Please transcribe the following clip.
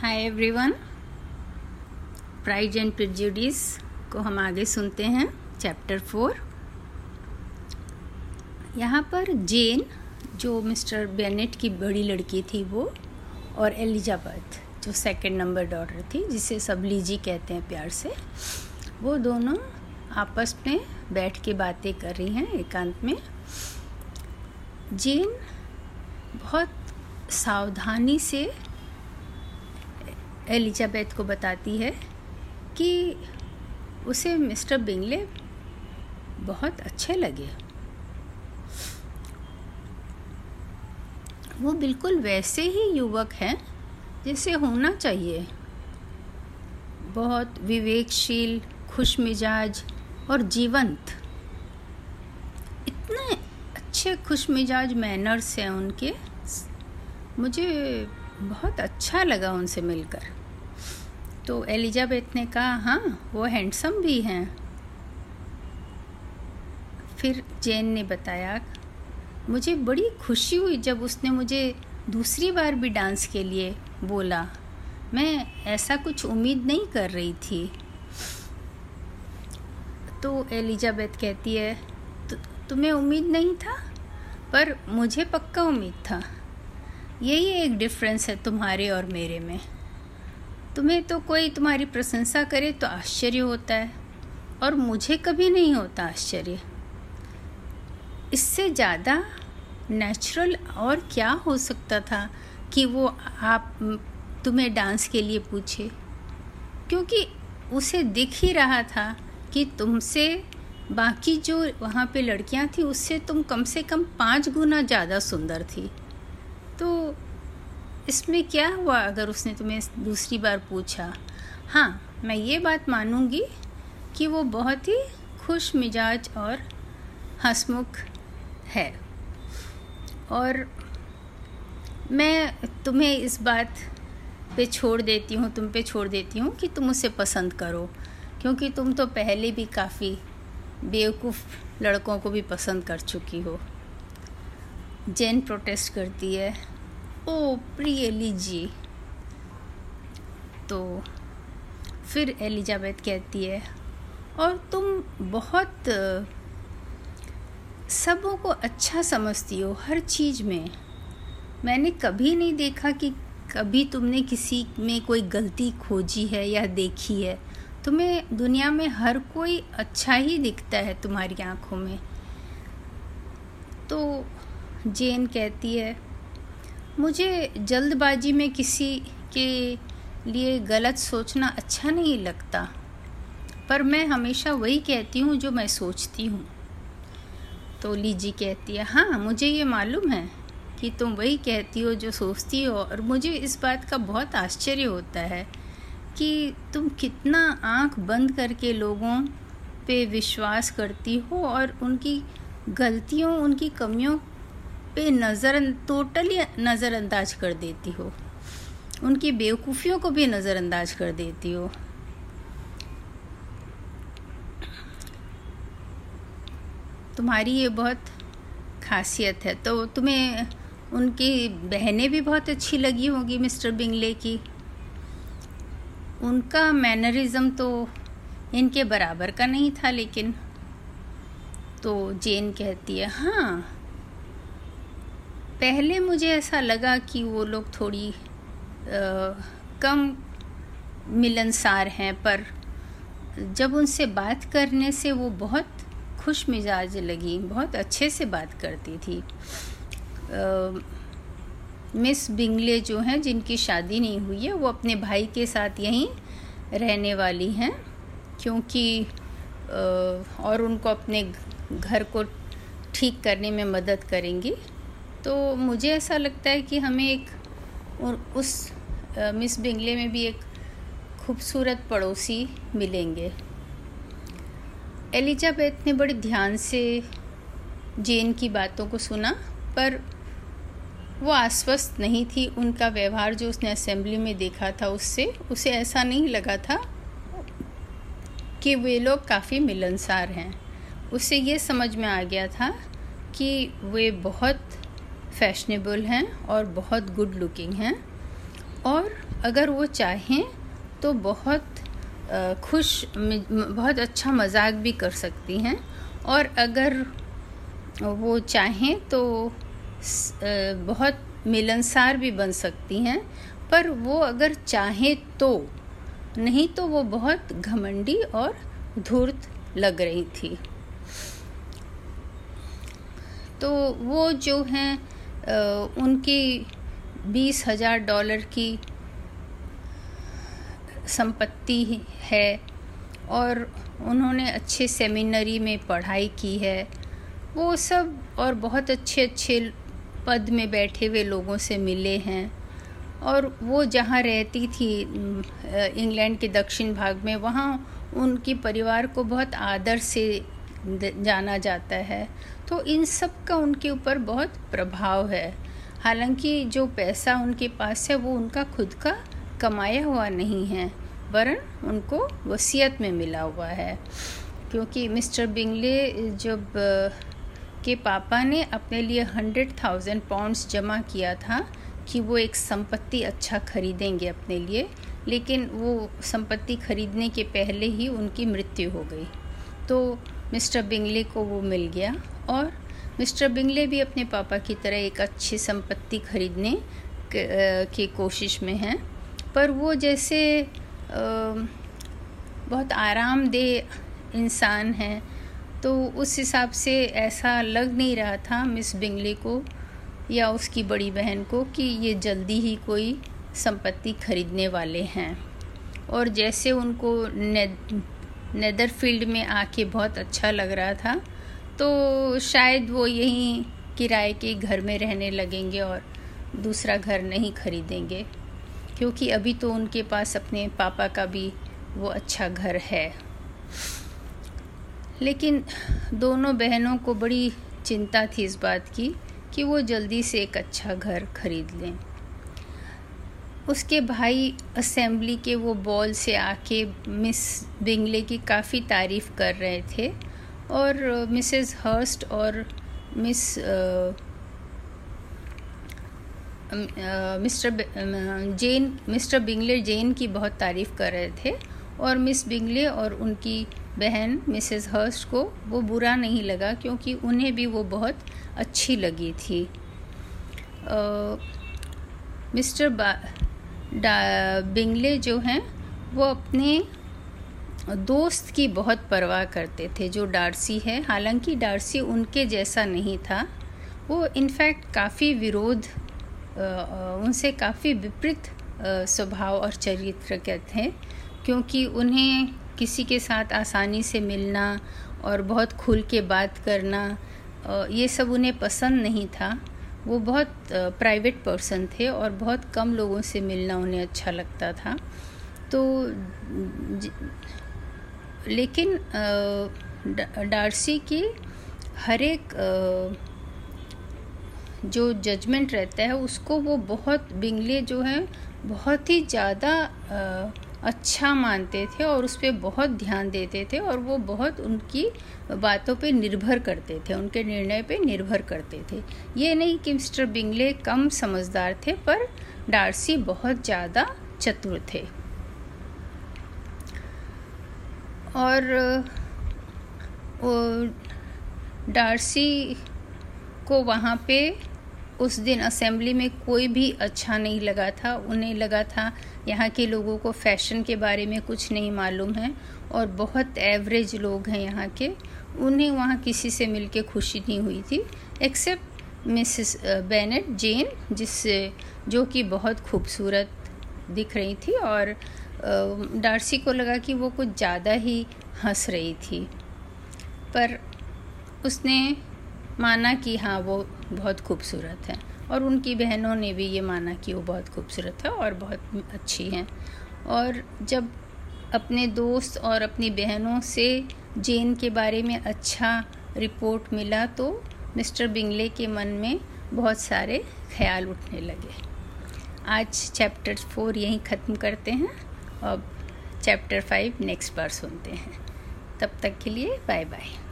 Hi everyone Pride and Prejudice को हम आगे सुनते हैं चैप्टर फोर यहाँ पर जेन जो मिस्टर बेनेट की बड़ी लड़की थी वो, और एलिजाबेथ जो सेकंड नंबर डॉटर थी, जिसे सब लीजी कहते हैं प्यार से, वो दोनों आपस में बैठ के बातें कर रही हैं एकांत में। जेन बहुत सावधानी से एलिजाबेथ को बताती है कि उसे मिस्टर बिंगले बहुत अच्छे लगे। वो बिल्कुल वैसे ही युवक हैं जैसे होना चाहिए। बहुत विवेकशील खुश मिजाज और जीवंत। इतने अच्छे खुश मिजाज मैनर्स हैं उनके। मुझे बहुत अच्छा लगा उनसे मिलकर। तो एलिजाबेथ ने कहा हाँ वो हैंडसम भी हैं. फिर जेन ने बताया मुझे बड़ी खुशी हुई जब उसने मुझे दूसरी बार भी डांस के लिए बोला। मैं ऐसा कुछ उम्मीद नहीं कर रही थी। तो एलिजाबेथ कहती है तु, तुम्हें उम्मीद नहीं था? पर मुझे पक्का उम्मीद था। यही एक डिफरेंस है तुम्हारे और मेरे में। तुम्हें तो कोई तुम्हारी प्रशंसा करे तो आश्चर्य होता है, और मुझे कभी नहीं होता आश्चर्य। इससे ज़्यादा नेचुरल और क्या हो सकता था कि वो आप, तुम्हें डांस के लिए पूछे? क्योंकि उसे दिख ही रहा था कि तुमसे बाकी जो वहाँ पे लड़कियाँ थी, उससे तुम कम से कम पाँच गुना ज़्यादा सुंदर थी। तो इसमें क्या हुआ अगर उसने तुम्हें दूसरी बार पूछा? हाँ मैं ये बात मानूँगी कि वो बहुत ही खुश मिजाज और हंसमुख है। और मैं तुम्हें इस बात पे छोड़ देती हूँ, तुम पे छोड़ देती हूँ कि तुम उसे पसंद करो। क्योंकि तुम तो पहले भी काफ़ी बेवकूफ़ लड़कों को भी पसंद कर चुकी हो। जेन प्रोटेस्ट करती है। ओ, प्रिय एलिजी। तो फिर एलिजाबेथ कहती है, और तुम बहुत सबों को अच्छा समझती हो हर चीज़ में। मैंने कभी नहीं देखा कि कभी तुमने किसी में कोई गलती खोजी है या देखी है। तुम्हें दुनिया में हर कोई अच्छा ही दिखता है तुम्हारी आँखों में। तो जेन कहती है मुझे जल्दबाजी में किसी के लिए गलत सोचना अच्छा नहीं लगता, पर मैं हमेशा वही कहती हूँ जो मैं सोचती हूँ। तो लीजी कहती है हाँ मुझे ये मालूम है कि तुम वही कहती हो जो सोचती हो, और मुझे इस बात का बहुत आश्चर्य होता है कि तुम कितना आँख बंद करके लोगों पे विश्वास करती हो और उनकी गलतियों, उनकी कमियों पे नज़र टोटली नज़रअंदाज कर देती हो। उनकी बेवकूफ़ियों को भी नज़रअंदाज कर देती हो। तुम्हारी ये बहुत खासियत है। तो तुम्हें उनकी बहनें भी बहुत अच्छी लगी होगी मिस्टर बिंगले की। उनका मैनरिज्म तो इनके बराबर का नहीं था, लेकिन तो जेन कहती है हाँ पहले मुझे ऐसा लगा कि वो लोग थोड़ी आ, कम मिलनसार हैं पर जब उनसे बात करने से वो बहुत खुश मिजाज लगी बहुत अच्छे से बात करती थी। आ, मिस बिंगले जो हैं जिनकी शादी नहीं हुई है वो अपने भाई के साथ यहीं रहने वाली हैं क्योंकि और उनको अपने घर को ठीक करने में मदद करेंगी। तो मुझे ऐसा लगता है कि हमें एक और उस मिस बिंगले में भी एक खूबसूरत पड़ोसी मिलेंगे। एलिजाबेथ ने बड़े ध्यान से जेन की बातों को सुना, पर वो आश्वस्त नहीं थी उनका व्यवहार जो उसने असेंबली में देखा था उससे। उसे ऐसा नहीं लगा था कि वे लोग काफ़ी मिलनसार हैं। उसे ये समझ में आ गया था कि वे बहुत फैशनेबल हैं और बहुत गुड लुकिंग हैं। और अगर वो चाहें तो बहुत खुश बहुत अच्छा मज़ाक भी कर सकती हैं। और अगर वो चाहें तो बहुत मिलनसार भी बन सकती हैं। पर वो अगर चाहें तो नहीं तो वो बहुत घमंडी और धूर्त लग रही थी। तो वो जो हैं उनकी बीस हज़ार डॉलर की संपत्ति है और उन्होंने अच्छे सेमिनरी में पढ़ाई की है। वो सब और बहुत अच्छे अच्छे पद में बैठे हुए लोगों से मिले हैं और वो जहाँ रहती थी इंग्लैंड के दक्षिण भाग में, वहाँ उनकी परिवार को बहुत आदर से जाना जाता है। तो इन सब का उनके ऊपर बहुत प्रभाव है। हालाँकि जो पैसा उनके पास है, वो उनका खुद का कमाया हुआ नहीं है, वरन उनको वसीयत में मिला हुआ है। क्योंकि मिस्टर बिंगले जब के पापा ने अपने लिए हंड्रेड थाउज़ेंड पाउंड्स जमा किया था कि वो एक संपत्ति अच्छा खरीदेंगे अपने लिए, लेकिन वो संपत्ति खरीदने के पहले ही उनकी मृत्यु हो गई। तो मिस्टर बिंगले को वो मिल गया और मिस्टर बिंगले भी अपने पापा की तरह एक अच्छी संपत्ति खरीदने की कोशिश में हैं। पर वो जैसे बहुत आरामदेह इंसान हैं तो उस हिसाब से ऐसा लग नहीं रहा था मिस बिंगले को या उसकी बड़ी बहन को कि ये जल्दी ही कोई संपत्ति खरीदने वाले हैं। और जैसे उनको ने, नेदरफील्ड में आके बहुत अच्छा लग रहा था। तो शायद वो यहीं किराए के घर में रहने लगेंगे और दूसरा घर नहीं खरीदेंगे क्योंकि अभी तो उनके पास अपने पापा का भी वो अच्छा घर है। लेकिन दोनों बहनों को बड़ी चिंता थी इस बात की कि वो जल्दी से एक अच्छा घर खरीद लें। उसके भाई असेंबली के वो बॉल से आके मिस बिंगले की काफ़ी तारीफ़ कर रहे थे और मिसेस हर्स्ट और Miss Mr Jane, Mr Bingley Jane की बहुत तारीफ़ कर रहे थे और मिस बिंगले और उनकी बहन मिसेस हर्स्ट को वो बुरा नहीं लगा क्योंकि उन्हें भी वो बहुत अच्छी लगी थी। मिस्टर बिंगले जो हैं, वो अपने दोस्त की बहुत परवाह करते थे, जो डार्सी है। हालाँकि डार्सी उनके जैसा नहीं था। वो इनफैक्ट काफ़ी विरोध उनसे काफ़ी विपरीत स्वभाव और चरित्र के थे क्योंकि उन्हें किसी के साथ आसानी से मिलना और बहुत खुल के बात करना ये सब उन्हें पसंद नहीं था। वो बहुत प्राइवेट पर्सन थे और बहुत कम लोगों से मिलना उन्हें अच्छा लगता था। तो लेकिन डार्सी की हर एक जो जजमेंट रहता है, उसको वो बहुत बिंगले जो है, बहुत ही ज़्यादा अच्छा मानते थे और उस पर बहुत ध्यान देते थे और वो बहुत उनकी बातों पे निर्भर करते थे, उनके निर्णय पे निर्भर करते थे। ये नहीं कि मिस्टर बिंगले कम समझदार थे, पर डार्सी बहुत ज़्यादा चतुर थे। और डार्सी को वहाँ पे उस दिन असेंबली में कोई भी अच्छा नहीं लगा था, उन्हें लगा था, यहाँ के लोगों को फ़ैशन के बारे में कुछ नहीं मालूम है और बहुत एवरेज लोग हैं यहाँ के। उन्हें वहाँ किसी से मिलके खुशी नहीं हुई थी एक्सेप्ट मिसिस बेनेट जेन जिससे जो कि बहुत खूबसूरत दिख रही थी और डार्सी को लगा कि वो कुछ ज़्यादा ही हंस रही थी। पर उसने माना कि हाँ वो बहुत खूबसूरत है। और उनकी बहनों ने भी ये माना कि वो बहुत खूबसूरत है और बहुत अच्छी हैं। और जब अपने दोस्त और अपनी बहनों से जेन के बारे में अच्छा रिपोर्ट मिला तो मिस्टर बिंगले के मन में बहुत सारे ख्याल उठने लगे। आज चैप्टर फोर यहीं ख़त्म करते हैं। अब चैप्टर फाइव नेक्स्ट बार सुनते हैं। तब तक के लिए बाय बाय